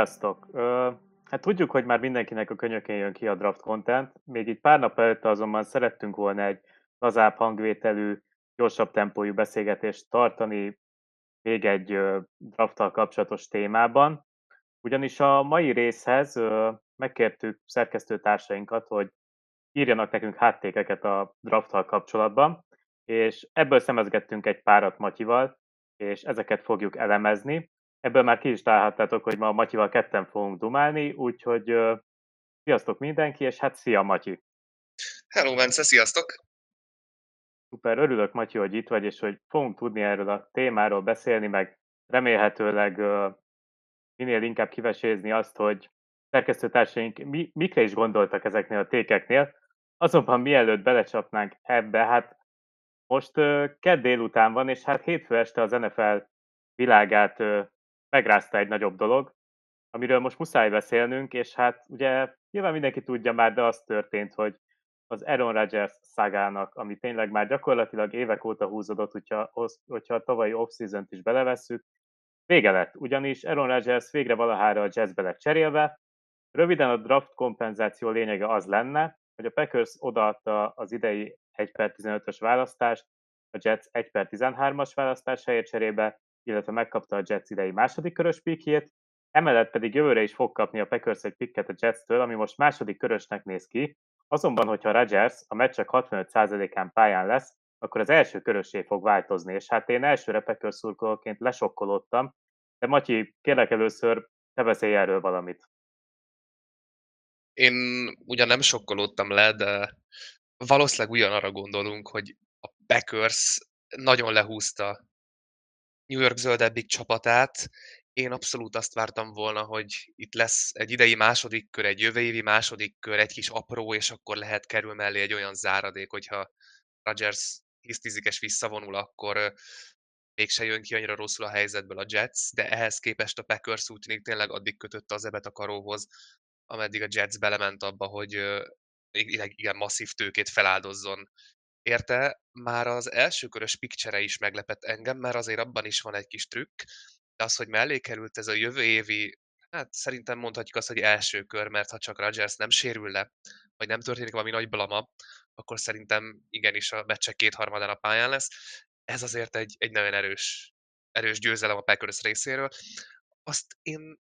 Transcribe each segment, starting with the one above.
Sziasztok! Hát tudjuk, hogy már mindenkinek a könyökén jön ki a draft content, még így pár nap előtte azonban szerettünk volna egy lazább hangvételű, gyorsabb tempójú beszélgetést tartani még egy drafttal kapcsolatos témában. Ugyanis a mai részhez megkértük szerkesztőtársainkat, hogy írjanak nekünk háttékeket a drafttal kapcsolatban, és ebből szemezgettünk egy párat Matyival, és ezeket fogjuk elemezni. Ebből már ki is találhattátok, hogy ma a Matyival ketten fogunk dumálni, úgyhogy uh, sziasztok mindenki, és hát szia Matyi! Hello Vence, sziasztok! Szuper, örülök Matyi, hogy itt vagy, és hogy fogunk tudni erről a témáról beszélni, meg remélhetőleg uh, minél inkább kivesézni azt, hogy szerkesztőtársaink mi, mikre is gondoltak ezeknél a tékeknél. Azonban mielőtt belecsapnánk ebbe, hát most uh, kedd délután van, és hát hétfő este az NFL világát megrázta egy nagyobb dolog, amiről most muszáj beszélnünk, és hát ugye nyilván mindenki tudja már, de az történt, hogy az Aaron Rodgers szagának, ami tényleg már gyakorlatilag évek óta húzódott, hogyha, hogyha a tavalyi off-season is belevesszük, vége lett, ugyanis Aaron Rodgers végre valahára a jazzbe lett cserélve. Röviden a draft kompenzáció lényege az lenne, hogy a Packers odaadta az idei 1 per 15-ös választást, a Jets 1 per 13-as választás helyett cserébe illetve megkapta a Jets idei második körös pikjét, emellett pedig jövőre is fog kapni a Packers egy pikket a Jets-től, ami most második körösnek néz ki, azonban, hogyha Rodgers a meccsek 65%-án pályán lesz, akkor az első körösé fog változni, és hát én elsőre Packers szurkolóként lesokkolódtam, de Matyi, kérlek először, te beszélj erről valamit. Én ugyan nem sokkolódtam le, de valószínűleg ugyanarra gondolunk, hogy a Packers nagyon lehúzta New York zöldebbik csapatát. Én abszolút azt vártam volna, hogy itt lesz egy idei második kör, egy jövő évi második kör, egy kis apró, és akkor lehet kerül mellé egy olyan záradék, hogyha Rodgers hisztizik és visszavonul, akkor mégse jön ki annyira rosszul a helyzetből a Jets, de ehhez képest a Packers úgy tűnik tényleg addig kötötte az ebet a karóhoz, ameddig a Jets belement abba, hogy igen masszív tőkét feláldozzon érte, már az első körös picture is meglepett engem, mert azért abban is van egy kis trükk, de az, hogy mellé került ez a jövő évi, hát szerintem mondhatjuk azt, hogy első kör, mert ha csak Rodgers nem sérül le, vagy nem történik valami nagy blama, akkor szerintem igenis a meccsek kétharmadán a pályán lesz. Ez azért egy, egy nagyon erős, erős győzelem a Packers részéről. Azt én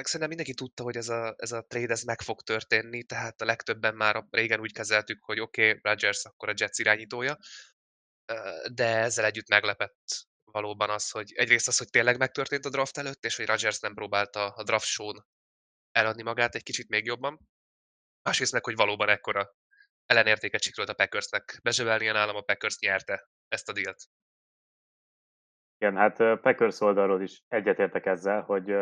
meg szerintem mindenki tudta, hogy ez a, ez a trade ez meg fog történni, tehát a legtöbben már régen úgy kezeltük, hogy oké, okay, Rodgers akkor a Jets irányítója, de ezzel együtt meglepett valóban az, hogy egyrészt az, hogy tényleg megtörtént a draft előtt, és hogy Rodgers nem próbálta a draft show eladni magát egy kicsit még jobban. Másrészt meg, hogy valóban ekkora ellenértéket sikerült a Packersnek bezsebelni, nálam a Packers nyerte ezt a dílt. Igen, hát Packers oldalról is egyetértek ezzel, hogy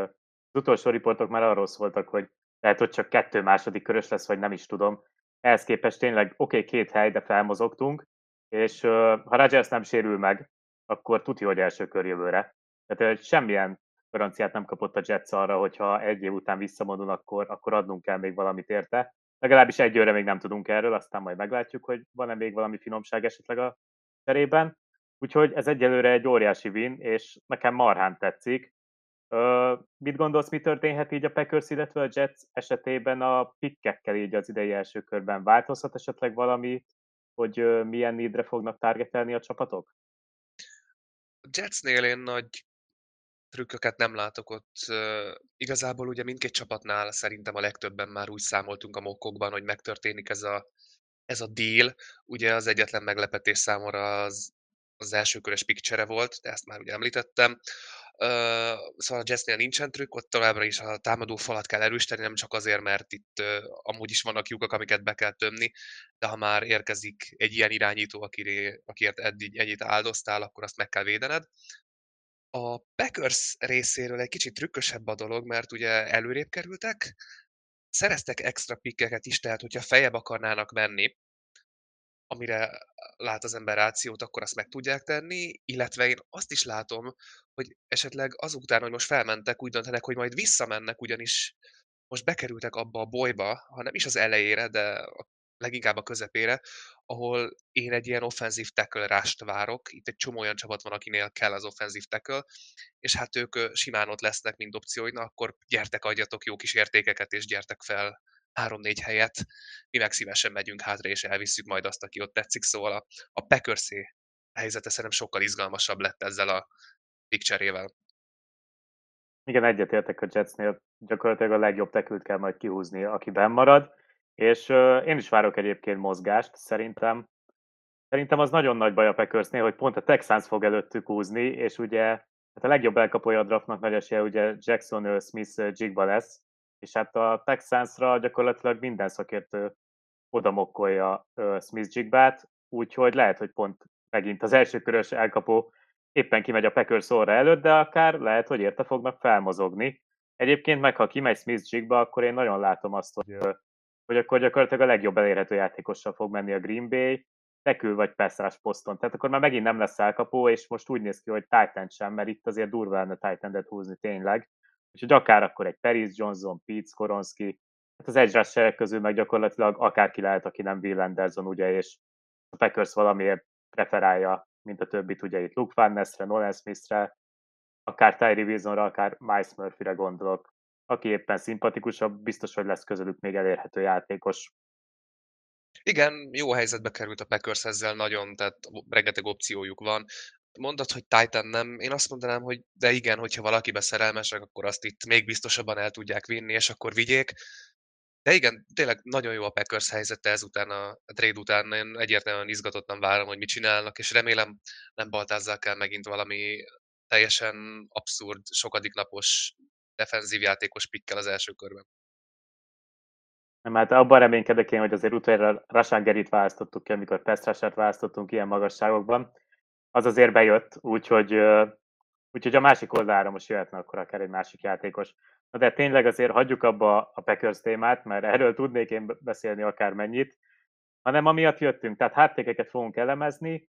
az utolsó riportok már arról szóltak, hogy lehet, hogy csak kettő második körös lesz, vagy nem is tudom. Ehhez képest tényleg oké, okay, két hely, de felmozogtunk, és uh, ha Rodgers nem sérül meg, akkor tuti, hogy első kör jövőre. Tehát uh, semmilyen garanciát nem kapott a Jets arra, hogyha egy év után visszamondul, akkor, akkor adnunk kell még valamit érte. Legalábbis egy még nem tudunk erről, aztán majd meglátjuk, hogy van-e még valami finomság esetleg a terében. Úgyhogy ez egyelőre egy óriási win, és nekem marhán tetszik. Mit gondolsz, mi történhet így a Packers, illetve a Jets esetében a pikkekkel így az idei első körben? Változhat esetleg valami, hogy milyen needre fognak targetelni a csapatok? A Jetsnél én nagy trükköket nem látok ott. Igazából ugye mindkét csapatnál szerintem a legtöbben már úgy számoltunk a mokkokban, hogy megtörténik ez a, ez a deal. Ugye az egyetlen meglepetés számomra az, az első körös pikcsere volt, de ezt már ugye említettem szóval a Jetsnél nincsen trükk, ott továbbra is a támadó falat kell erősíteni, nem csak azért, mert itt amúgy is vannak lyukak, amiket be kell tömni, de ha már érkezik egy ilyen irányító, akire, akiért eddig ennyit áldoztál, akkor azt meg kell védened. A Packers részéről egy kicsit trükkösebb a dolog, mert ugye előrébb kerültek, szereztek extra pikkeket is, tehát hogyha fejebb akarnának menni, amire lát az ember rációt, akkor azt meg tudják tenni, illetve én azt is látom, hogy esetleg azután, hogy most felmentek, úgy döntenek, hogy majd visszamennek, ugyanis most bekerültek abba a bolyba, ha nem is az elejére, de leginkább a közepére, ahol én egy ilyen offenzív tackle rást várok. Itt egy csomó olyan csapat van, akinél kell az offenzív tackle, és hát ők simán ott lesznek, mint opciói, akkor gyertek, adjatok jó kis értékeket, és gyertek fel három-négy helyet, mi meg szívesen megyünk hátra, és elvisszük majd azt, aki ott tetszik. Szóval a, a packers helyzete szerintem sokkal izgalmasabb lett ezzel a picture-ével. Igen, egyetértek a Jetsnél, gyakorlatilag a legjobb tekült kell majd kihúzni, aki benn marad, és uh, én is várok egyébként mozgást, szerintem. Szerintem az nagyon nagy baj a Packersnél, hogy pont a Texans fog előttük húzni, és ugye hát a legjobb elkapója a draftnak nagy esélye ugye Jackson Smith Jigba lesz, és hát a Texansra gyakorlatilag minden szakértő odamokkolja Smith Jigbát, úgyhogy lehet, hogy pont megint az első körös elkapó éppen kimegy a Packers orra előtt, de akár lehet, hogy érte fognak felmozogni. Egyébként meg, ha kimegy Smith Jigba, akkor én nagyon látom azt, hogy, hogy akkor gyakorlatilag a legjobb elérhető játékossal fog menni a Green Bay, tekül vagy passzás poszton. Tehát akkor már megint nem lesz elkapó, és most úgy néz ki, hogy Titan sem, mert itt azért durva lenne titan húzni tényleg. Úgyhogy akár akkor egy Paris Johnson, Pete Skoronski, hát az edge sereg közül meg gyakorlatilag akárki lehet, aki nem Will Anderson, ugye, és a Packers valamiért preferálja, mint a többit, ugye itt Luke Van Nessre, Nolan Smithre, akár Tyree Wilsonra, akár Miles Murphyre gondolok. Aki éppen szimpatikusabb, biztos, hogy lesz közülük még elérhető játékos. Igen, jó helyzetbe került a Packers ezzel nagyon, tehát rengeteg opciójuk van mondod, hogy Titan nem, én azt mondanám, hogy de igen, hogyha valaki szerelmesek, akkor azt itt még biztosabban el tudják vinni, és akkor vigyék. De igen, tényleg nagyon jó a Packers helyzete ezután a, trade után. Én egyértelműen izgatottan várom, hogy mit csinálnak, és remélem nem baltázzal kell megint valami teljesen abszurd, sokadik napos defenzív játékos pikkel az első körben. Nem, hát abban reménykedek én, hogy azért utoljára Rashan Gerit választottuk ki, amikor Pestrasert választottunk ilyen magasságokban az azért bejött, úgyhogy, úgyhogy a másik oldalra most jöhetne akkor akár egy másik játékos. Na de tényleg azért hagyjuk abba a Packers témát, mert erről tudnék én beszélni akár mennyit, hanem amiatt jöttünk. Tehát háttékeket fogunk elemezni,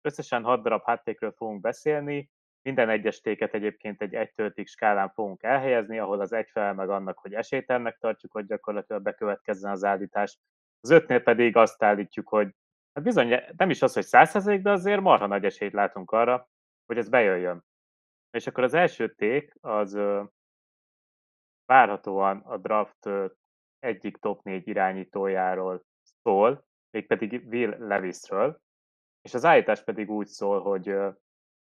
összesen 6 darab háttékről fogunk beszélni, minden egyes téket egyébként egy 1 5 skálán fogunk elhelyezni, ahol az egy fel meg annak, hogy esélytelnek tartjuk, hogy gyakorlatilag bekövetkezzen az állítás. Az ötnél pedig azt állítjuk, hogy Hát bizony, nem is az, hogy 100%, de azért marha nagy esélyt látunk arra, hogy ez bejöjjön. És akkor az első ték az várhatóan a draft egyik top 4 irányítójáról szól, mégpedig Will Levisről, és az állítás pedig úgy szól, hogy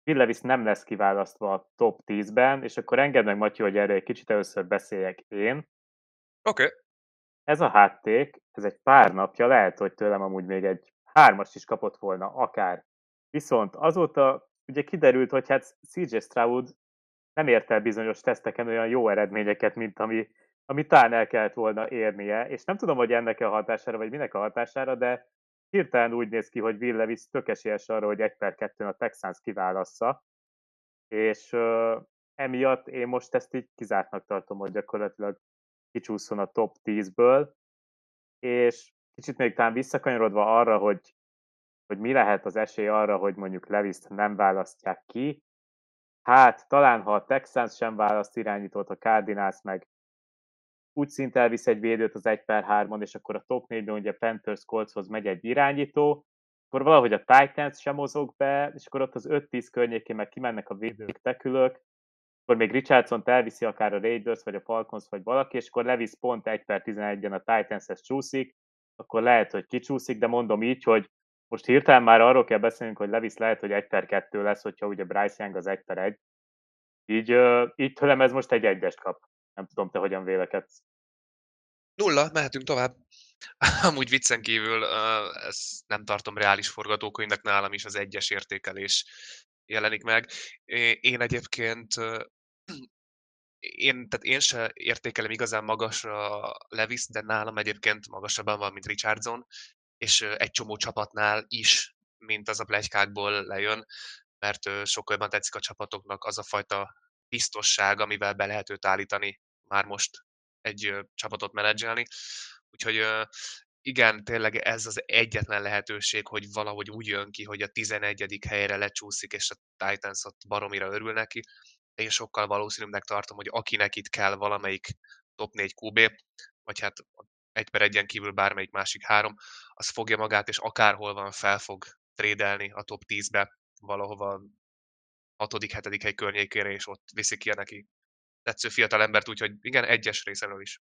Will Levis nem lesz kiválasztva a top 10-ben, és akkor engedd meg, Matyi, hogy erre egy kicsit először beszéljek én. Oké. Okay. Ez a hátték, ez egy pár napja, lehet, hogy tőlem amúgy még egy hármast is kapott volna akár. Viszont azóta ugye kiderült, hogy hát CJ Stroud nem ért el bizonyos teszteken olyan jó eredményeket, mint ami, ami talán el kellett volna érnie, és nem tudom, hogy ennek a hatására, vagy minek a hatására, de hirtelen úgy néz ki, hogy Will Levis tök esélyes arra, hogy egy per kettőn a Texans kiválassza, és uh, emiatt én most ezt így kizártnak tartom, hogy gyakorlatilag kicsúszson a top 10-ből, és kicsit még talán visszakanyarodva arra, hogy, hogy mi lehet az esély arra, hogy mondjuk Leviszt nem választják ki, hát talán ha a Texans sem választ irányítót, a Cardinals meg úgy szinte elvisz egy védőt az 1 per 3-on, és akkor a top 4-ben ugye Panthers Coltshoz megy egy irányító, akkor valahogy a Titans sem mozog be, és akkor ott az 5-10 környékén meg kimennek a védők, tekülök, akkor még Richardson elviszi akár a Raiders, vagy a Falcons, vagy valaki, és akkor Levis pont 1 per 11-en a Titans-hez csúszik, akkor lehet, hogy kicsúszik, de mondom így, hogy most hirtelen már arról kell beszélnünk, hogy Levis lehet, hogy 1 per 2 lesz, hogyha ugye Bryce Young az 1 per 1. Így, így tőlem ez most egy egyest kap. Nem tudom, te hogyan vélekedsz. Nulla, mehetünk tovább. Amúgy viccen kívül ezt nem tartom reális forgatókönyvnek, nálam is az egyes értékelés jelenik meg. Én egyébként én, tehát én se értékelem igazán magasra Levis, de nálam egyébként magasabban van, mint Richardson, és egy csomó csapatnál is, mint az a plegykákból lejön, mert sokkal jobban tetszik a csapatoknak az a fajta biztosság, amivel be lehet őt állítani már most egy csapatot menedzselni. Úgyhogy igen, tényleg ez az egyetlen lehetőség, hogy valahogy úgy jön ki, hogy a 11. helyre lecsúszik, és a Titans ott baromira örül neki én sokkal valószínűbbnek tartom, hogy akinek itt kell valamelyik top 4 QB, vagy hát egy per egyen kívül bármelyik másik három, az fogja magát, és akárhol van, fel fog trédelni a top 10-be valahova 6.-7. hely környékére, és ott viszi ki a neki tetsző fiatal embert, úgyhogy igen, egyes részemről is.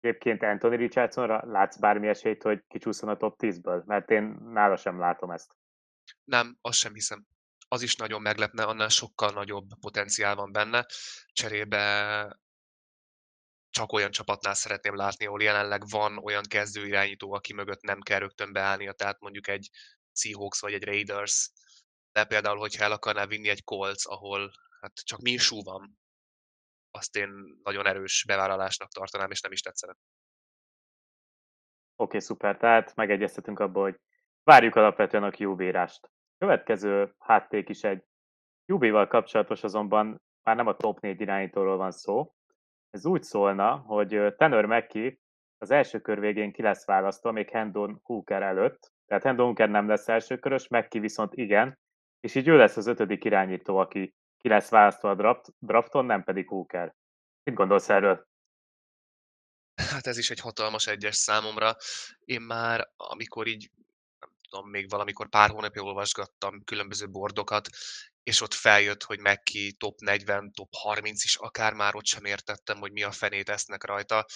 Egyébként Anthony Richardsonra látsz bármi esélyt, hogy kicsúszson a top 10-ből? Mert én nála sem látom ezt. Nem, azt sem hiszem. Az is nagyon meglepne, annál sokkal nagyobb potenciál van benne. Cserébe csak olyan csapatnál szeretném látni, ahol jelenleg van olyan kezdőirányító, aki mögött nem kell rögtön beállnia, tehát mondjuk egy Seahawks vagy egy Raiders, de például, hogyha el akarná vinni egy Colts, ahol hát csak Minsú van, azt én nagyon erős bevállalásnak tartanám, és nem is tetszene. Oké, okay, szuper. Tehát megegyeztetünk abban, hogy várjuk alapvetően a QB-rást. Következő hátték is egy QB-val kapcsolatos, azonban már nem a top 4 irányítóról van szó. Ez úgy szólna, hogy Tenor Mekki az első kör végén ki lesz választva, még Hendon Hooker előtt. Tehát Hendon Hooker nem lesz elsőkörös, Mekki viszont igen, és így ő lesz az ötödik irányító, aki ki lesz választva a draft, drafton, nem pedig Hooker. Mit gondolsz erről? Hát ez is egy hatalmas egyes számomra. Én már, amikor így, tudom, még valamikor pár hónapja olvasgattam különböző bordokat, és ott feljött, hogy Mekki top 40, top 30 is, akár már ott sem értettem, hogy mi a fenét esznek rajta.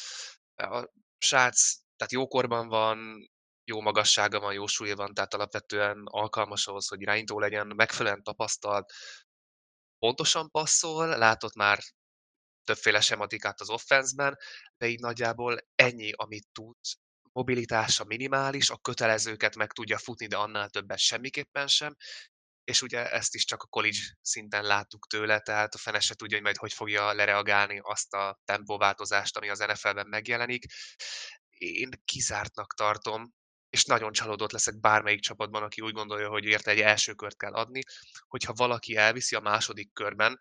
A srác, tehát jókorban van, jó magassága van, jó súlya van, tehát alapvetően alkalmas ahhoz, hogy irányító legyen, megfelelően tapasztalt, pontosan passzol, látott már többféle sematikát az offenszben, de így nagyjából ennyi, amit tud. Mobilitása minimális, a kötelezőket meg tudja futni, de annál többet semmiképpen sem, és ugye ezt is csak a college szinten láttuk tőle, tehát a fene se tudja, hogy majd hogy fogja lereagálni azt a tempóváltozást, ami az NFL-ben megjelenik. Én kizártnak tartom, és nagyon csalódott leszek bármelyik csapatban, aki úgy gondolja, hogy érte egy első kört kell adni, hogyha valaki elviszi a második körben,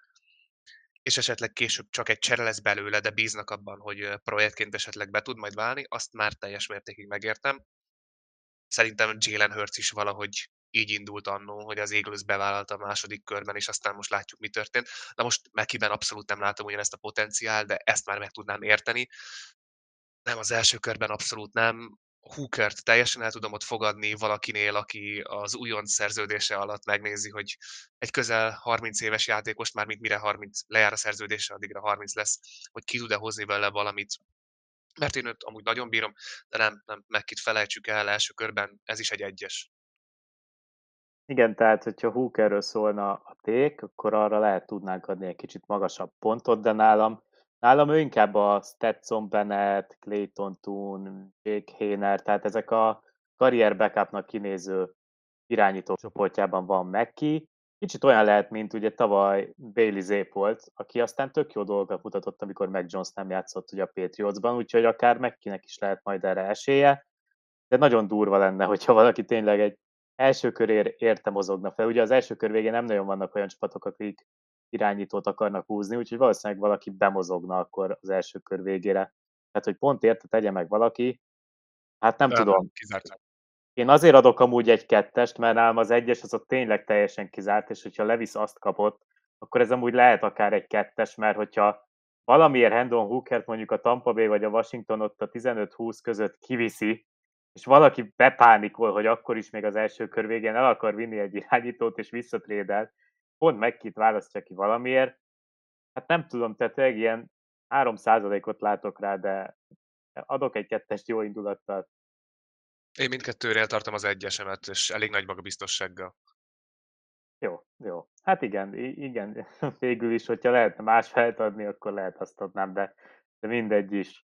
és esetleg később csak egy csere lesz belőle, de bíznak abban, hogy projektként esetleg be tud majd válni, azt már teljes mértékig megértem. Szerintem Jalen Hurts is valahogy így indult annó, hogy az Eagles bevállalta a második körben, és aztán most látjuk, mi történt. Na most Mekiben abszolút nem látom ugyanezt a potenciál, de ezt már meg tudnám érteni. Nem, az első körben abszolút nem. Hookert teljesen el tudom ott fogadni valakinél, aki az újonc szerződése alatt megnézi, hogy egy közel 30 éves játékos már mint mire 30 lejár a szerződése, addigra 30 lesz, hogy ki tud-e hozni vele valamit. Mert én őt amúgy nagyon bírom, de nem, nem megkit felejtsük el első körben, ez is egy egyes. Igen, tehát hogyha Hookerről szólna a ték, akkor arra lehet tudnánk adni egy kicsit magasabb pontot, de nálam Nálam ő inkább a Stetson Bennett, Clayton Toon, Jake Hayner, tehát ezek a karrier backupnak kinéző irányító csoportjában van Mekki. Kicsit olyan lehet, mint ugye tavaly Bailey Zép volt, aki aztán tök jó dolgokat mutatott, amikor Mac Jones nem játszott ugye a Patriotsban, úgyhogy akár Mekkinek is lehet majd erre esélye. De nagyon durva lenne, hogyha valaki tényleg egy első körér érte mozogna fel. Ugye az első kör végén nem nagyon vannak olyan csapatok, akik irányítót akarnak húzni, úgyhogy valószínűleg valaki bemozogna akkor az első kör végére. Tehát, hogy pont érte tegye meg valaki, hát nem De tudom. Kizártam. Én azért adok amúgy egy kettest, mert nálam az egyes az ott tényleg teljesen kizárt, és hogyha Levis azt kapott, akkor ez amúgy lehet akár egy kettes, mert hogyha valamiért Hendon Hookert mondjuk a Tampa Bay vagy a Washington ott a 15-20 között kiviszi, és valaki bepánikol, hogy akkor is még az első kör végén el akar vinni egy irányítót, és visszatrédel, pont megkit választja ki valamiért. Hát nem tudom, tehát egy ilyen 3%-ot látok rá, de adok egy kettest jó indulattal. Én mindkettőre eltartom az egyesemet, és elég nagy magabiztossággal. Jó, jó. Hát igen, igen, végül is, hogyha lehetne más felt adni, akkor lehet azt adnám, de, de mindegy is.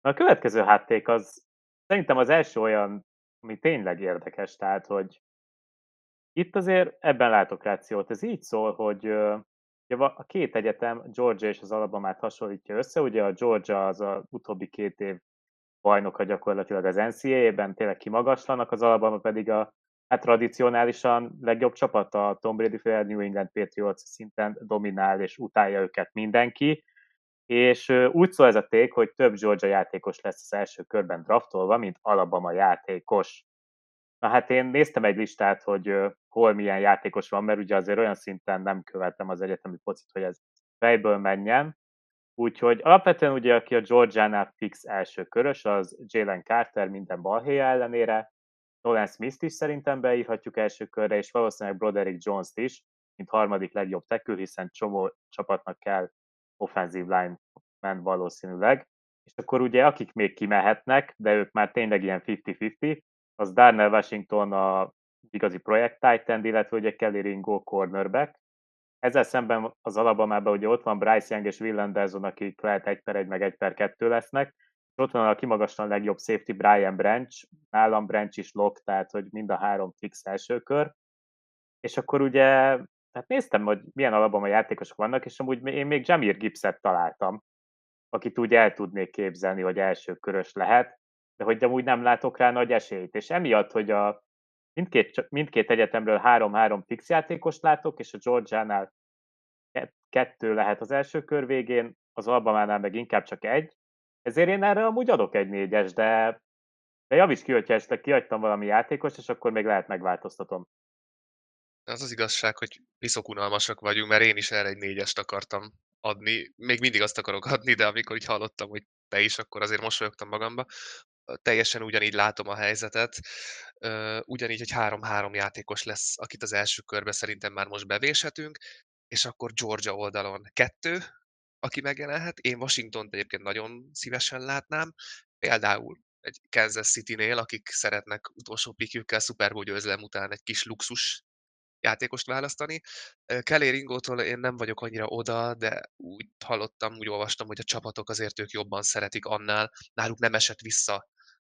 Na, a következő hátték az szerintem az első olyan, ami tényleg érdekes, tehát, hogy itt azért ebben látok rációt. Ez így szól, hogy a két egyetem, Georgia és az Alabamát hasonlítja össze. Ugye a Georgia az a utóbbi két év bajnoka gyakorlatilag az NCAA-ben, tényleg kimagaslanak, az Alabama pedig a hát tradicionálisan legjobb csapat a Tom Brady fél New England Patriots szinten dominál és utálja őket mindenki. És úgy szól ez a ték, hogy több Georgia játékos lesz az első körben draftolva, mint Alabama játékos. Na hát én néztem egy listát, hogy hol milyen játékos van, mert ugye azért olyan szinten nem követem az egyetemi focit, hogy ez fejből menjen. Úgyhogy alapvetően ugye, aki a Georgiánál fix első körös, az Jalen Carter minden balhéja ellenére, Nolan Smith-t is szerintem beírhatjuk első körre, és valószínűleg Broderick Jones-t is, mint harmadik legjobb tekül, hiszen csomó csapatnak kell offensive line ment valószínűleg. És akkor ugye akik még kimehetnek, de ők már tényleg ilyen 50-50, az Darnell Washington a igazi projekt titan illetve ugye Kelly Ringo cornerback. Ezzel szemben az Alabamában ugye ott van Bryce Young és Will Anderson, akik lehet egy per egy, meg egy per kettő lesznek, és ott van a kimagasan legjobb safety Brian Branch, nálam Branch is lock, tehát hogy mind a három fix első kör. És akkor ugye, hát néztem, hogy milyen Alabama játékosok vannak, és amúgy én még Jamir Gibbset találtam, akit úgy el tudnék képzelni, hogy első körös lehet, de hogy amúgy nem látok rá nagy esélyt. És emiatt, hogy a mindkét, mindkét egyetemről három-három fix játékost látok, és a Georgiánál kettő lehet az első kör végén, az Albamánál meg inkább csak egy, ezért én erre amúgy adok egy négyes, de, de javíts ki, hogyha esetleg kiadtam valami játékos, és akkor még lehet megváltoztatom. Az az igazság, hogy piszok unalmasak vagyunk, mert én is erre egy négyest akartam adni. Még mindig azt akarok adni, de amikor így hallottam, hogy te is, akkor azért mosolyogtam magamba. Teljesen ugyanígy látom a helyzetet. Ugyanígy, hogy három-három játékos lesz, akit az első körbe szerintem már most bevéshetünk, és akkor Georgia oldalon kettő, aki megjelenhet. Én washington egyébként nagyon szívesen látnám. Például egy Kansas City-nél, akik szeretnek utolsó pikjükkel Super Bowl győzelem után egy kis luxus játékost választani. Kelly Ringótól én nem vagyok annyira oda, de úgy hallottam, úgy olvastam, hogy a csapatok azért ők jobban szeretik annál. Náluk nem esett vissza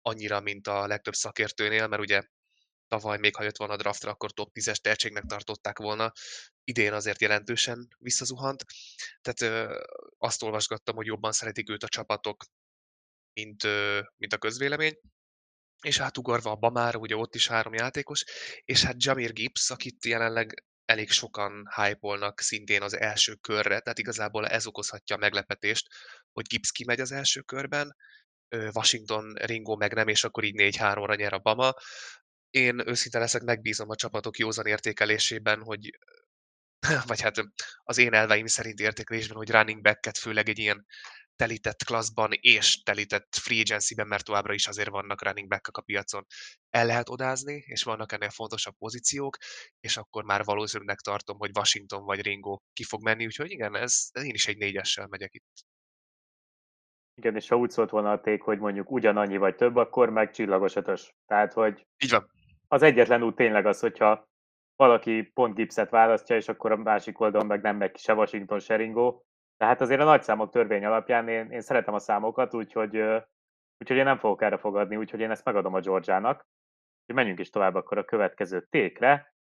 annyira, mint a legtöbb szakértőnél, mert ugye tavaly még ha jött volna a draftra, akkor top 10-es tehetségnek tartották volna. Idén azért jelentősen visszazuhant. Tehát ö, azt olvasgattam, hogy jobban szeretik őt a csapatok, mint, ö, mint a közvélemény és átugarva a Bamár, ugye ott is három játékos, és hát Jamir Gibbs, akit jelenleg elég sokan hype szintén az első körre, tehát igazából ez okozhatja a meglepetést, hogy Gibbs kimegy az első körben, Washington, Ringo meg nem, és akkor így 4-3-ra nyer a Bama. Én őszinte leszek, megbízom a csapatok józan értékelésében, hogy vagy hát az én elveim szerint értékelésben, hogy running back főleg egy ilyen telített klasszban és telített free agency-ben, mert továbbra is azért vannak running back a piacon. El lehet odázni, és vannak ennél fontosabb pozíciók, és akkor már valószínűleg tartom, hogy Washington vagy Ringo ki fog menni, úgyhogy igen, ez én is egy négyessel megyek itt. Igen, és ha úgy szólt volna a ték, hogy mondjuk ugyanannyi vagy több, akkor meg csillagos ötös. Tehát, hogy Így van. az egyetlen út tényleg az, hogyha valaki pont Gipset választja, és akkor a másik oldalon meg nem megy se Washington, se Ringo, tehát azért a nagyszámok törvény alapján én, én szeretem a számokat, úgyhogy, úgyhogy én nem fogok erre fogadni, úgyhogy én ezt megadom a Georgiának. Úgyhogy menjünk is tovább akkor a következő tékre.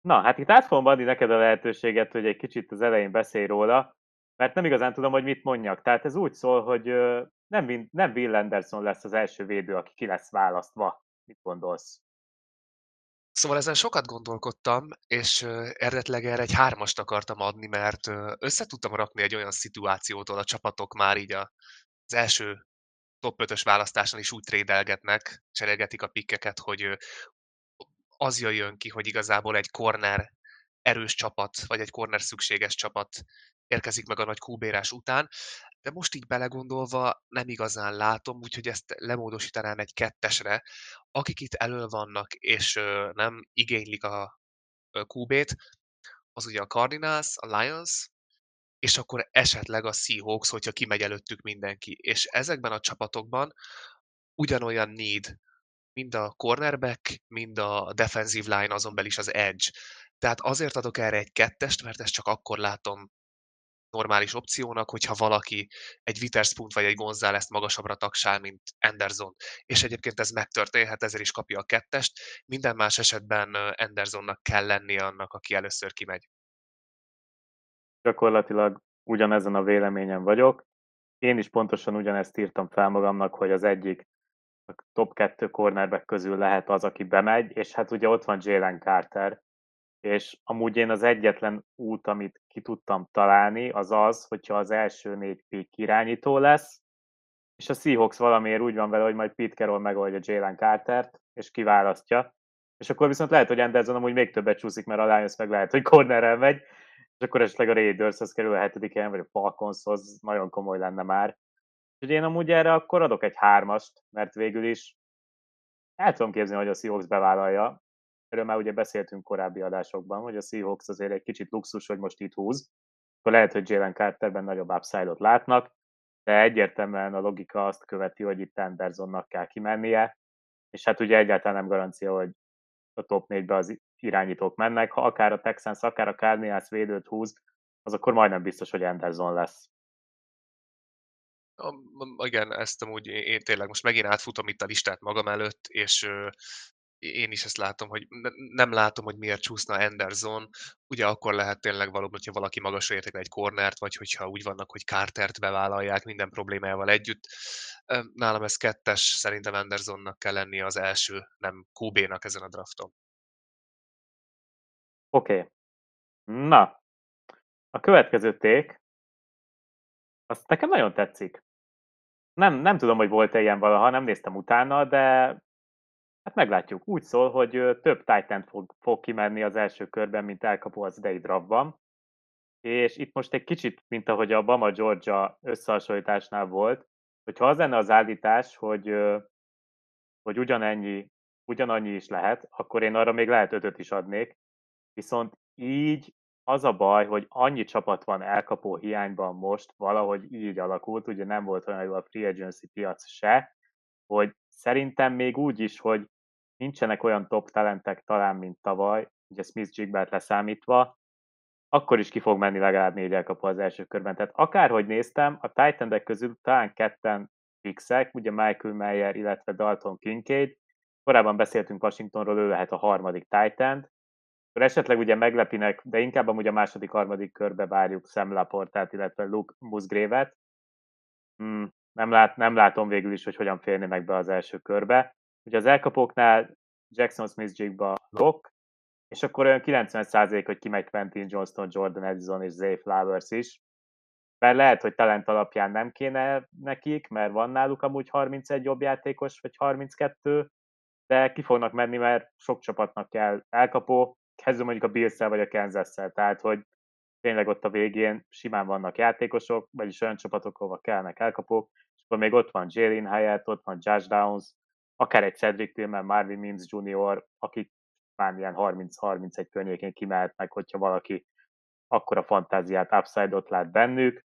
Na, hát itt át fogom adni neked a lehetőséget, hogy egy kicsit az elején beszélj róla, mert nem igazán tudom, hogy mit mondjak. Tehát ez úgy szól, hogy nem, nem Will Anderson lesz az első védő, aki ki lesz választva. Mit gondolsz? Szóval ezen sokat gondolkodtam, és eredetileg erre egy hármast akartam adni, mert össze tudtam rakni egy olyan szituációt, ahol a csapatok már így az első top 5-ös választáson is úgy trédelgetnek, cserélgetik a pikkeket, hogy az jöjjön ki, hogy igazából egy corner erős csapat, vagy egy corner szükséges csapat érkezik meg a nagy kúbérás után, de most így belegondolva nem igazán látom, úgyhogy ezt lemódosítanám egy kettesre. Akik itt elő vannak, és nem igénylik a QB-t, az ugye a Cardinals, a Lions, és akkor esetleg a Seahawks, hogyha kimegy előttük mindenki. És ezekben a csapatokban ugyanolyan need, mind a cornerback, mind a defensive line, azon belül is az edge. Tehát azért adok erre egy kettest, mert ezt csak akkor látom normális opciónak, hogyha valaki egy Witherspoon vagy egy González magasabbra tagsál, mint Anderson. És egyébként ez megtörténhet, ezért is kapja a kettest. Minden más esetben Andersonnak kell lennie annak, aki először kimegy. Gyakorlatilag ugyanezen a véleményen vagyok. Én is pontosan ugyanezt írtam fel magamnak, hogy az egyik a top 2 cornerback közül lehet az, aki bemegy, és hát ugye ott van Jalen Carter, és amúgy én az egyetlen út, amit ki tudtam találni, az az, hogyha az első négy pick irányító lesz, és a Seahawks valamiért úgy van vele, hogy majd Pete Carroll megoldja Jalen Cartert, és kiválasztja, és akkor viszont lehet, hogy Anderson amúgy még többet csúszik, mert a Lions meg lehet, hogy cornerrel megy, és akkor esetleg a Raiders kerül a hetedik helyen, vagy a Falconshoz, nagyon komoly lenne már. Úgyhogy én amúgy erre akkor adok egy hármast, mert végül is el tudom képzelni, hogy a Seahawks bevállalja. Erről már ugye beszéltünk korábbi adásokban, hogy a Seahawks azért egy kicsit luxus, hogy most itt húz. Akkor lehet, hogy Jalen Carterben nagyobb upside-ot látnak, de egyértelműen a logika azt követi, hogy itt Andersonnak kell kimennie, és hát ugye egyáltalán nem garancia, hogy a top 4-be az irányítók mennek. Ha akár a Texans, akár a Cardinals védőt húz, az akkor majdnem biztos, hogy Anderson lesz. Igen, ezt amúgy én tényleg most megint átfutom itt a listát magam előtt, és én is ezt látom, hogy nem látom, hogy miért csúszna Anderson. Ugye akkor lehet tényleg valóban, hogyha valaki magasra értek egy cornert, vagy hogyha úgy vannak, hogy Cartert bevállalják minden problémával együtt. Nálam ez kettes, szerintem Andersonnak kell lennie az első, nem QB-nak ezen a drafton. Oké. Okay. Na, a következő ték, azt nekem nagyon tetszik. Nem, nem tudom, hogy volt-e ilyen valaha, nem néztem utána, de hát meglátjuk. Úgy szól, hogy több Titan fog, fog kimenni az első körben, mint elkapó az idei draftban. És itt most egy kicsit, mint ahogy a Bama Georgia összehasonlításnál volt, hogyha az lenne az állítás, hogy, hogy ugyanennyi, ugyanannyi is lehet, akkor én arra még lehet ötöt is adnék. Viszont így az a baj, hogy annyi csapat van elkapó hiányban most, valahogy így alakult, ugye nem volt olyan jó a free agency piac se, hogy szerintem még úgy is, hogy nincsenek olyan top talentek talán, mint tavaly, ugye Smith Jigbert leszámítva, akkor is ki fog menni legalább négy elkapó az első körben. Tehát akárhogy néztem, a titan közül talán ketten fixek, ugye Michael Mayer, illetve Dalton Kincaid. Korábban beszéltünk Washingtonról, ő lehet a harmadik Titan, akkor esetleg ugye meglepinek, de inkább amúgy a második, harmadik körbe várjuk Sam Laportát, illetve Luke Musgrave-et. Hmm, nem, lát, nem látom végül is, hogy hogyan férnének be az első körbe. Ugye az elkapóknál Jackson Smith Jigba Lok, és akkor olyan 90% hogy kimegy Quentin Johnston, Jordan Edison és Zay Flowers is. Mert lehet, hogy talent alapján nem kéne nekik, mert van náluk amúgy 31 jobb játékos, vagy 32, de ki fognak menni, mert sok csapatnak kell elkapó, kezdve mondjuk a bills vagy a kansas tehát hogy tényleg ott a végén simán vannak játékosok, vagyis olyan csapatok, ahova kellnek elkapók, akkor még ott van Jalen Hyatt, ott van Josh Downs, akár egy Cedric Tillman, Marvin Mims Jr., akik már ilyen 30-31 környékén kimehetnek, hogyha valaki akkora fantáziát, upside-ot lát bennük.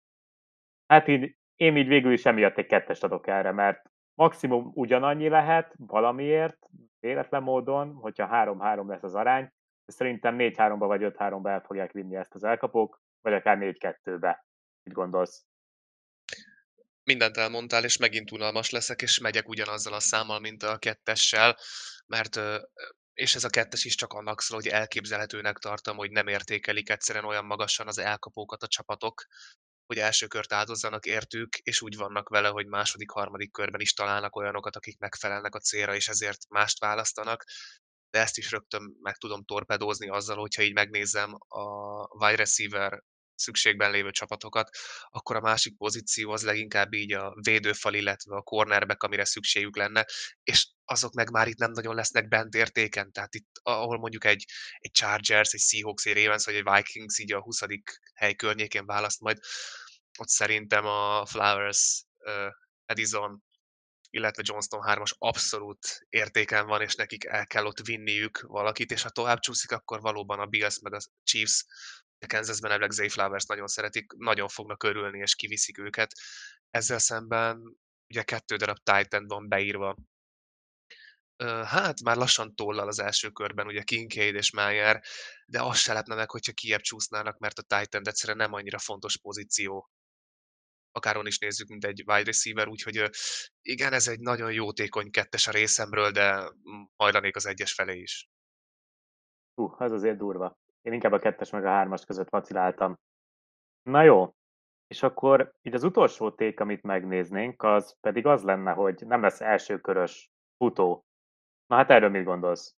Hát így, én így végül is emiatt egy kettest adok erre, mert maximum ugyanannyi lehet valamiért, véletlen módon, hogyha 3-3 lesz az arány, de szerintem 4-3-ba vagy 5-3-ba el fogják vinni ezt az elkapók, vagy akár 4-2-be. Mit gondolsz? Mindent elmondtál, és megint unalmas leszek, és megyek ugyanazzal a számmal, mint a kettessel, mert és ez a kettes is csak annak szól, hogy elképzelhetőnek tartom, hogy nem értékelik egyszerűen olyan magasan az elkapókat a csapatok, hogy első kört áldozzanak értük, és úgy vannak vele, hogy második, harmadik körben is találnak olyanokat, akik megfelelnek a célra, és ezért mást választanak. De ezt is rögtön meg tudom torpedózni azzal, hogyha így megnézem a wide receiver szükségben lévő csapatokat, akkor a másik pozíció az leginkább így a védőfal, illetve a cornerback, amire szükségük lenne, és azok meg már itt nem nagyon lesznek bent értéken, tehát itt, ahol mondjuk egy, egy Chargers, egy Seahawks, egy Ravens, vagy egy Vikings így a 20. hely környékén választ majd, ott szerintem a Flowers, Edison, illetve Johnston 3-as abszolút értéken van, és nekik el kell ott vinniük valakit, és ha tovább csúszik, akkor valóban a Bills meg a Chiefs, Kansasben elvileg Zay Flowers nagyon szeretik, nagyon fognak örülni, és kiviszik őket. Ezzel szemben ugye kettő darab Titan van beírva. Hát már lassan tollal az első körben, ugye Kincaid és Mayer, de azt se lepne meg, hogyha kiebb csúsznának, mert a Titan egyszerűen nem annyira fontos pozíció akár is nézzük, mint egy wide receiver, úgyhogy igen, ez egy nagyon jótékony kettes a részemről, de hajlanék az egyes felé is. Hú, ez azért durva. Én inkább a kettes meg a hármas között vaciláltam. Na jó, és akkor így az utolsó ték, amit megnéznénk, az pedig az lenne, hogy nem lesz elsőkörös futó. Na hát erről mit gondolsz?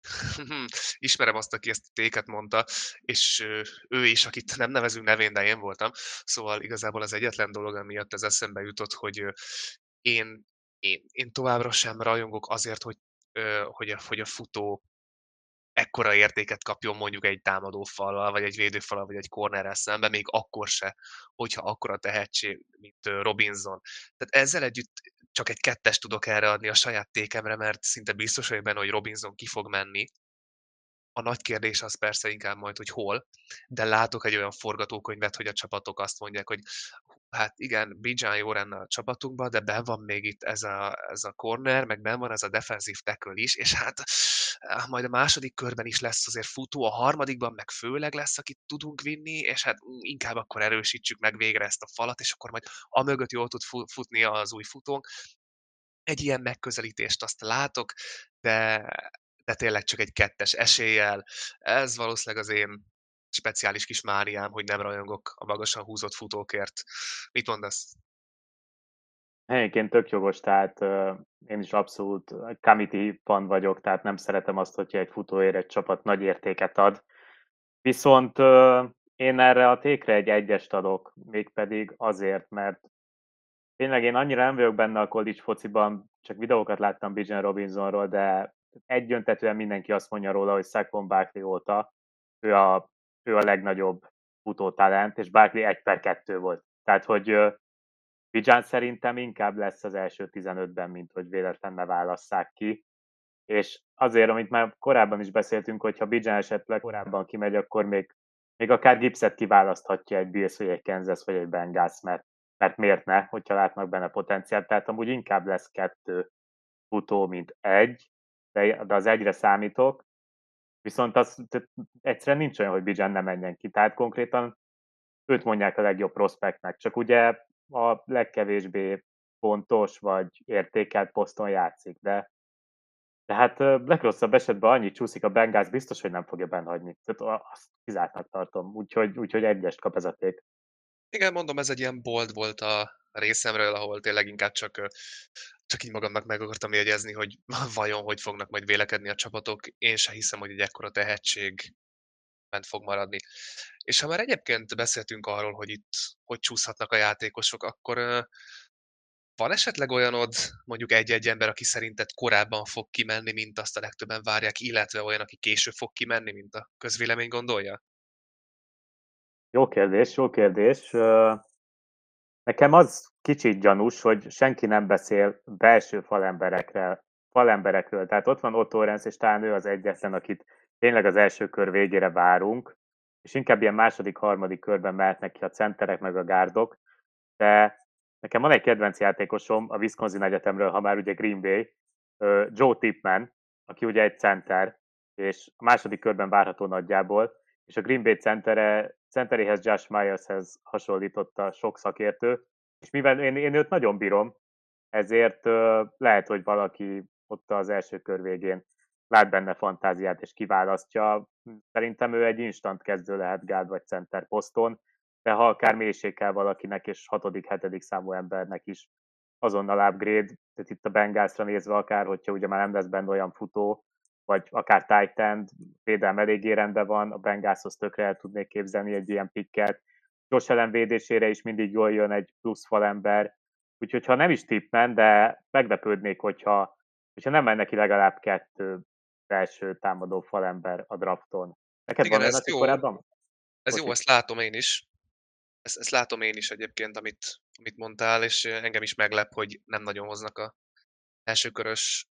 Ismerem azt, aki ezt a téket mondta, és ő is, akit nem nevezünk nevén, de én voltam. Szóval igazából az egyetlen dolog, amiatt ez eszembe jutott, hogy én, én, én továbbra sem rajongok azért, hogy, hogy, a, hogy a futó ekkora értéket kapjon mondjuk egy támadófallal, vagy egy védőfallal, vagy egy cornerrel szemben, még akkor se, hogyha akkora tehetség, mint Robinson. Tehát ezzel együtt csak egy kettes tudok erre adni a saját tékemre, mert szinte biztos vagyok benne, hogy Robinson ki fog menni, a nagy kérdés az persze inkább majd, hogy hol, de látok egy olyan forgatókönyvet, hogy a csapatok azt mondják, hogy hát igen, Bijan jó lenne a csapatunkban, de ben van még itt ez a, ez a corner, meg ben van ez a defensív tackle is, és hát eh, majd a második körben is lesz azért futó, a harmadikban meg főleg lesz, akit tudunk vinni, és hát inkább akkor erősítsük meg végre ezt a falat, és akkor majd a mögött jól tud futni az új futónk. Egy ilyen megközelítést azt látok, de de tényleg csak egy kettes eséllyel. Ez valószínűleg az én speciális kis máriám, hogy nem rajongok a magasan húzott futókért. Mit mondasz? Egyébként tök jogos, tehát uh, én is abszolút committee fan vagyok, tehát nem szeretem azt, hogyha egy futóért egy csapat nagy értéket ad. Viszont uh, én erre a tékre egy egyest adok, mégpedig azért, mert tényleg én annyira nem vagyok benne a college fociban, csak videókat láttam Bijan Robinsonról, de egyöntetően mindenki azt mondja róla, hogy Saquon Barkley óta ő a, ő a legnagyobb futótalent, és Barkley 1 per 2 volt. Tehát, hogy Bijan szerintem inkább lesz az első 15-ben, mint hogy véletlen ne válasszák ki. És azért, amit már korábban is beszéltünk, hogy ha Bijan esetleg korábban kimegy, akkor még, még akár Gipset kiválaszthatja egy Bills, vagy egy Kansas, vagy egy Bengals, mert, mert miért ne, hogyha látnak benne potenciált. Tehát amúgy inkább lesz kettő futó, mint egy, de, de az egyre számítok, viszont az egyszerűen nincs olyan, hogy Bijan ne menjen ki. Tehát konkrétan őt mondják a legjobb prospektnek, csak ugye a legkevésbé pontos vagy értékelt poszton játszik, de de hát legrosszabb esetben annyit csúszik a Bengals, biztos, hogy nem fogja benhagyni. Tehát azt kizártnak tartom, úgyhogy, úgyhogy egyest kap ez a ték. Igen, mondom, ez egy ilyen bold volt a részemről, ahol tényleg inkább csak, csak így magamnak meg akartam jegyezni, hogy vajon hogy fognak majd vélekedni a csapatok. Én se hiszem, hogy egy ekkora tehetség ment fog maradni. És ha már egyébként beszéltünk arról, hogy itt hogy csúszhatnak a játékosok, akkor van esetleg olyanod, mondjuk egy-egy ember, aki szerinted korábban fog kimenni, mint azt a legtöbben várják, illetve olyan, aki később fog kimenni, mint a közvélemény gondolja? Jó kérdés, jó kérdés. Nekem az kicsit gyanús, hogy senki nem beszél belső falemberekről, falemberekről. Tehát ott van Otto Renz, és talán ő az egyetlen, akit tényleg az első kör végére várunk, és inkább ilyen második, harmadik körben mehetnek ki a centerek meg a gárdok, de nekem van egy kedvenc játékosom a Wisconsin Egyetemről, ha már ugye Green Bay, Joe Tipman, aki ugye egy center, és a második körben várható nagyjából, és a Green Bay centere, centeréhez Josh Myershez hasonlította sok szakértő, és mivel én, én őt nagyon bírom, ezért lehet, hogy valaki ott az első kör végén lát benne fantáziát és kiválasztja. Szerintem ő egy instant kezdő lehet gád vagy center poszton, de ha akár mélység kell valakinek, és hatodik, hetedik számú embernek is azonnal upgrade, tehát itt a Bengalsra nézve akár, hogyha ugye már nem lesz benne olyan futó, vagy akár Titan, védelem eléggé rendben van, a Bengalshoz tökre el tudnék képzelni egy ilyen pikket. Josh ellen védésére is mindig jól jön egy plusz falember, úgyhogy ha nem is tippmen, de meglepődnék, hogyha, hogyha nem menne ki legalább kettő belső támadó falember a drafton. Neked Igen, van ez jó. korábban? Ez Most jó, ezt látom én is. Ezt, ezt látom én is egyébként, amit, amit mondtál, és engem is meglep, hogy nem nagyon hoznak a elsőkörös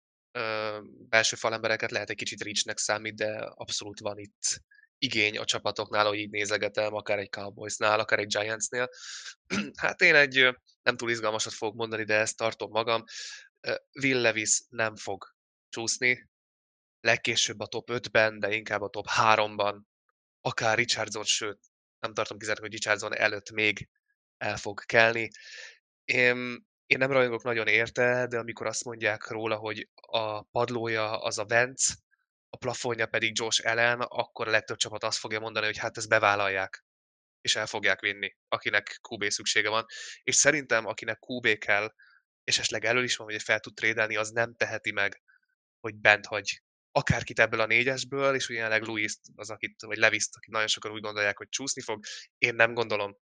belső falembereket lehet egy kicsit ricsnek számít, de abszolút van itt igény a csapatoknál, hogy így nézegetem, akár egy Cowboysnál, akár egy Giantsnél. hát én egy nem túl izgalmasat fogok mondani, de ezt tartom magam. Will Levis nem fog csúszni, legkésőbb a top 5-ben, de inkább a top 3-ban, akár Richardson, sőt, nem tartom kizárt, hogy Richardson előtt még el fog kelni. Én én nem rajongok nagyon érte, de amikor azt mondják róla, hogy a padlója az a Vence, a plafonja pedig Josh Allen, akkor a legtöbb csapat azt fogja mondani, hogy hát ezt bevállalják, és el fogják vinni, akinek QB szüksége van. És szerintem, akinek QB kell, és esetleg elől is van, hogy fel tud trédelni, az nem teheti meg, hogy bent hagy akárkit ebből a négyesből, és jelenleg Louis az, akit, vagy levis akit nagyon sokan úgy gondolják, hogy csúszni fog. Én nem gondolom,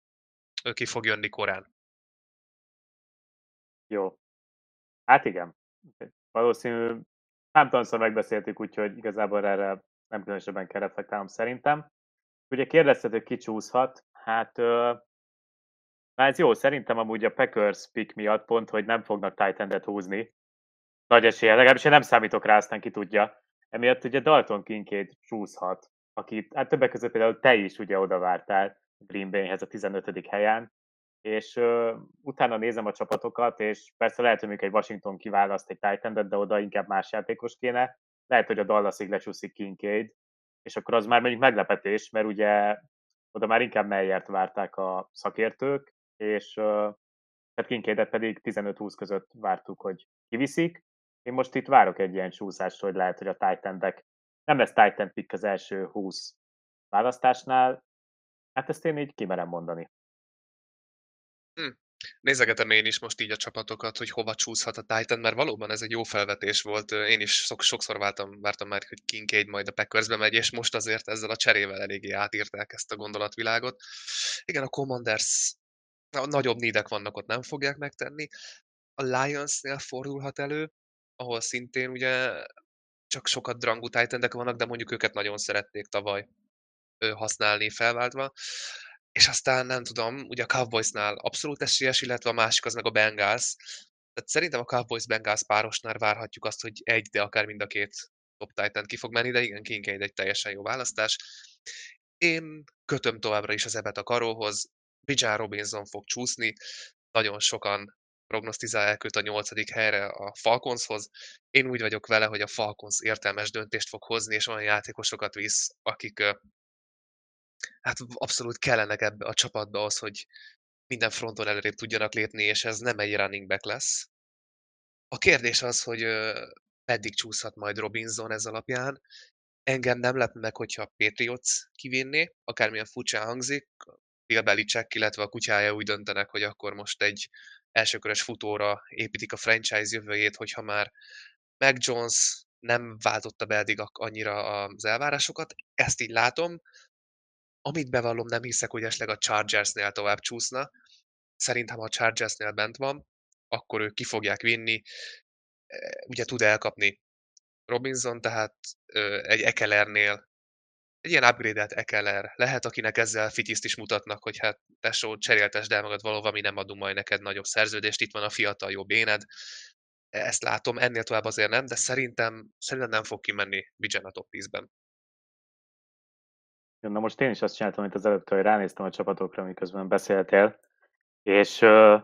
ő ki fog jönni korán. Jó. Hát igen. Valószínű, számtalanszor megbeszéltük, úgyhogy igazából erre nem különösebben kell reflektálnom szerintem. Ugye kérdezted, hogy ki csúszhat, hát Na ez jó, szerintem amúgy a Packers pick miatt pont, hogy nem fognak titan húzni. Nagy esélye, legalábbis én nem számítok rá, aztán ki tudja. Emiatt ugye Dalton Kincaid csúszhat, akit hát többek között például te is ugye oda vártál Green Bayhez a 15. helyen, és uh, utána nézem a csapatokat, és persze lehet, hogy még egy Washington kiválaszt egy titan de oda inkább más játékos kéne. Lehet, hogy a Dallasig lecsúszik Kincaid, és akkor az már mondjuk meglepetés, mert ugye oda már inkább Meyert várták a szakértők, és uh, tehát Kinkaidet pedig 15-20 között vártuk, hogy kiviszik. Én most itt várok egy ilyen csúszást, hogy lehet, hogy a titan nem lesz Titan pick az első 20 választásnál. Hát ezt én így kimerem mondani. Hm. Nézegetem én is most így a csapatokat, hogy hova csúszhat a Titan, mert valóban ez egy jó felvetés volt. Én is sokszor vártam, vártam már, hogy Kincaid majd a Packersbe megy, és most azért ezzel a cserével eléggé átírták ezt a gondolatvilágot. Igen, a Commanders a nagyobb nídek vannak, ott nem fogják megtenni. A Lionsnél fordulhat elő, ahol szintén ugye csak sokat drangú titan vannak, de mondjuk őket nagyon szerették tavaly használni felváltva. És aztán nem tudom, ugye a Cowboysnál abszolút esélyes, illetve a másik az meg a Bengals. Tehát szerintem a Cowboys-Bengals párosnál várhatjuk azt, hogy egy, de akár mind a két top titan ki fog menni, de igen, Kincaid egy teljesen jó választás. Én kötöm továbbra is az ebet a karóhoz, Bijan Robinson fog csúszni, nagyon sokan prognosztizálják őt a nyolcadik helyre a Falconshoz. Én úgy vagyok vele, hogy a Falcons értelmes döntést fog hozni, és olyan játékosokat visz, akik hát abszolút kellenek ebbe a csapatba az, hogy minden fronton előrébb tudjanak lépni, és ez nem egy running back lesz. A kérdés az, hogy meddig csúszhat majd Robinson ez alapján. Engem nem lep meg, hogyha a Patriots kivinné, akármilyen furcsán hangzik, Bill Belichick, illetve a kutyája úgy döntenek, hogy akkor most egy elsőkörös futóra építik a franchise jövőjét, hogyha már Mac Jones nem váltotta be eddig annyira az elvárásokat. Ezt így látom. Amit bevallom, nem hiszek, hogy esetleg a Chargersnél tovább csúszna. Szerintem, ha a Chargersnél bent van, akkor ők ki fogják vinni. Ugye tud elkapni Robinson, tehát egy Ekelernél egy ilyen upgrade-et Ekeler lehet, akinek ezzel fitiszt is mutatnak, hogy hát tesó, cseréltesd el magad valóban, mi nem adunk majd neked nagyobb szerződést, itt van a fiatal jobb éned. Ezt látom, ennél tovább azért nem, de szerintem, szerintem nem fog kimenni Bijan a top 10-ben. Na most én is azt csináltam, amit az előtt, hogy ránéztem a csapatokra, miközben beszéltél, és uh,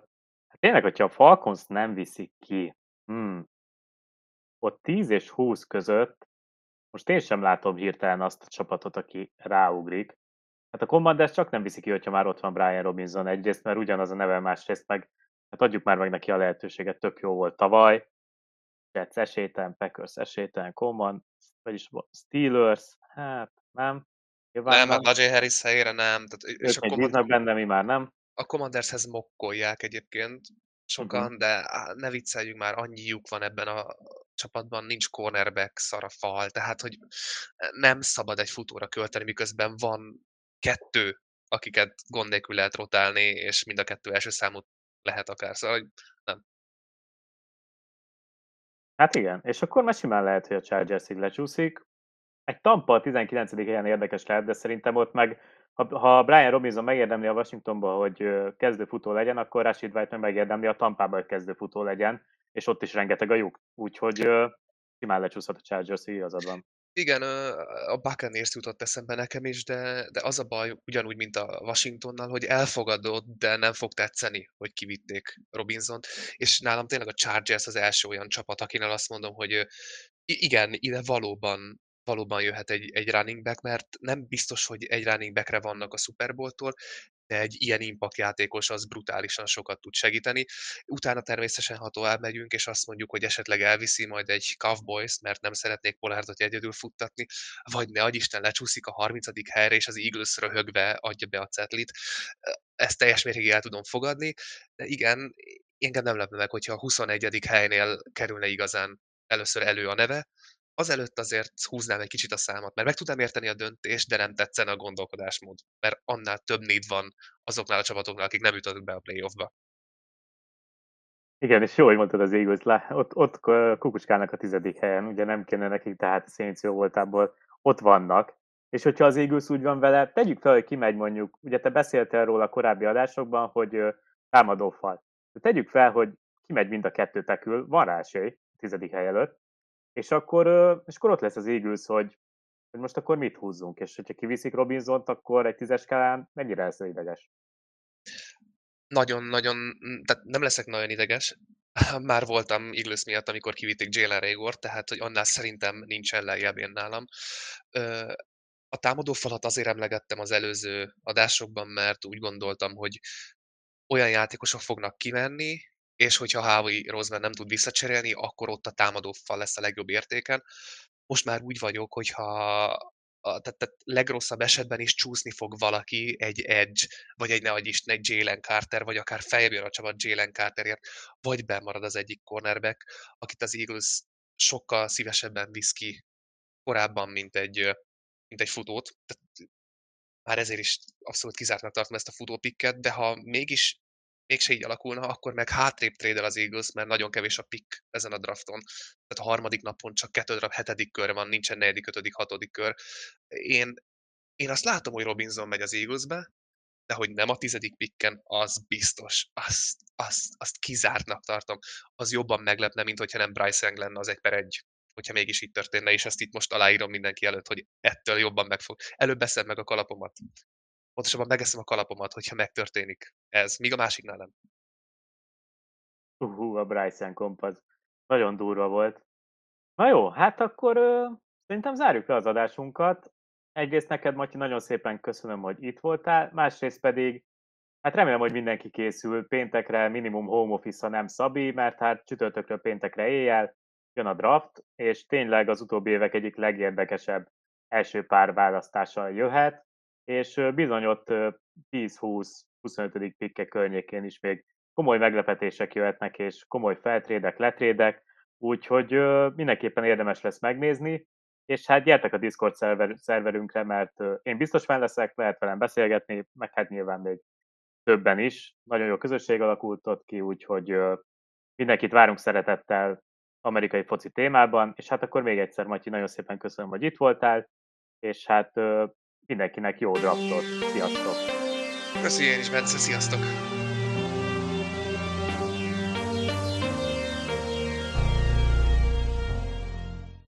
tényleg, hogyha a Falcons nem viszik ki, hmm, ott 10 és 20 között most én sem látom hirtelen azt a csapatot, aki ráugrik. Hát a Commanders csak nem viszi ki, hogyha már ott van Brian Robinson egyrészt, mert ugyanaz a neve, másrészt meg hát adjuk már meg neki a lehetőséget, tök jó volt tavaly. Jets esélytelen, Packers esélytelen, Command, vagyis Steelers, hát nem. Nyilván nem, nem. a Najee Harris helyére nem. Tehát, és a Command... benne, mi már nem. A Commandershez mokkolják egyébként sokan, uh-huh. de ne vicceljünk már, annyi lyuk van ebben a csapatban nincs cornerback, szar a fal, tehát hogy nem szabad egy futóra költeni, miközben van kettő, akiket gond nélkül lehet rotálni, és mind a kettő első számú lehet akár, szóval nem. Hát igen, és akkor már simán lehet, hogy a Chargers így lecsúszik. Egy Tampa a 19. helyen érdekes lehet, de szerintem ott meg, ha, ha Brian Robinson megérdemli a Washingtonba, hogy kezdő futó legyen, akkor Rashid White meg megérdemli a Tampába, hogy kezdő futó legyen, és ott is rengeteg a lyuk. Úgyhogy simán lecsúszhat a Chargers, igazad van. Igen, a Buccaneers jutott eszembe nekem is, de, de az a baj, ugyanúgy, mint a Washingtonnal, hogy elfogadott, de nem fog tetszeni, hogy kivitték Robinson-t, és nálam tényleg a Chargers az első olyan csapat, akinek azt mondom, hogy igen, ide valóban valóban jöhet egy, egy running back, mert nem biztos, hogy egy running backre vannak a Super Bowl-tól, de egy ilyen impact játékos az brutálisan sokat tud segíteni. Utána természetesen, ha tovább megyünk, és azt mondjuk, hogy esetleg elviszi majd egy Cowboys, mert nem szeretnék Polárdot egyedül futtatni, vagy ne Isten lecsúszik a 30. helyre, és az Eagles röhögve adja be a cetlit. Ezt teljes mértékig el tudom fogadni, de igen, engem nem lepne meg, hogyha a 21. helynél kerülne igazán először elő a neve, azelőtt azért húznám egy kicsit a számat, mert meg tudnám érteni a döntést, de nem tetszene a gondolkodásmód, mert annál több néd van azoknál a csapatoknál, akik nem jutottak be a playoffba. Igen, és jó, hogy mondtad az Eagles, ott, ott kukucskálnak a tizedik helyen, ugye nem kéne nekik, tehát a Saints jó voltából ott vannak, és hogyha az Eagles úgy van vele, tegyük fel, hogy kimegy mondjuk, ugye te beszéltél róla a korábbi adásokban, hogy támadó fal. Tegyük fel, hogy kimegy mind a kettő tekül, van rá esély, tizedik hely előtt, és akkor, és akkor ott lesz az Eagles, hogy, hogy most akkor mit húzzunk, és hogyha kiviszik Robinsont, akkor egy tízes skálán mennyire lesz ideges? Nagyon-nagyon, tehát nem leszek nagyon ideges. Már voltam Eagles miatt, amikor kivitték Jalen Raygor, tehát hogy annál szerintem nincsen lejjebb én nálam. A támadó falat azért emlegettem az előző adásokban, mert úgy gondoltam, hogy olyan játékosok fognak kimenni, és hogyha Howie Roseman nem tud visszacserélni, akkor ott a támadó fal lesz a legjobb értéken. Most már úgy vagyok, hogyha a, tehát, tehát legrosszabb esetben is csúszni fog valaki egy Edge, vagy egy nehogy Isten egy Jalen Carter, vagy akár feljebb jön a csapat Jalen Carterért, vagy bemarad az egyik cornerback, akit az Eagles sokkal szívesebben visz ki korábban, mint egy, mint egy futót. Tehát már ezért is abszolút kizártnak tartom ezt a futópikket, de ha mégis mégse így alakulna, akkor meg hátrébb trédel az Eagles, mert nagyon kevés a pick ezen a drafton. Tehát a harmadik napon csak kettő darab hetedik kör van, nincsen negyedik, ötödik, hatodik kör. Én, én azt látom, hogy Robinson megy az Eaglesbe, de hogy nem a tizedik pikken, az biztos. Azt, azt, azt kizártnak tartom. Az jobban meglepne, mint hogyha nem Bryce Young lenne az egy per egy hogyha mégis így történne, és ezt itt most aláírom mindenki előtt, hogy ettől jobban megfog. Előbb beszem meg a kalapomat pontosabban megeszem a kalapomat, hogyha megtörténik ez, míg a másiknál nem. Hú, a Bryson komp az nagyon durva volt. Na jó, hát akkor ö, szerintem zárjuk le az adásunkat. Egyrészt neked, Matyi, nagyon szépen köszönöm, hogy itt voltál, másrészt pedig hát remélem, hogy mindenki készül péntekre, minimum home office nem Szabi, mert hát csütörtökről péntekre éjjel jön a draft, és tényleg az utóbbi évek egyik legérdekesebb első pár választással jöhet és bizony ott 10-20-25. pikke környékén is még komoly meglepetések jöhetnek, és komoly feltrédek, letrédek, úgyhogy mindenképpen érdemes lesz megnézni, és hát gyertek a Discord szerver, szerverünkre, mert én biztos fel leszek, lehet velem beszélgetni, meg hát nyilván még többen is. Nagyon jó közösség alakult ott ki, úgyhogy mindenkit várunk szeretettel amerikai foci témában, és hát akkor még egyszer, Matyi, nagyon szépen köszönöm, hogy itt voltál, és hát mindenkinek jó draftot. Sziasztok! Köszönjük én is, Bence, sziasztok!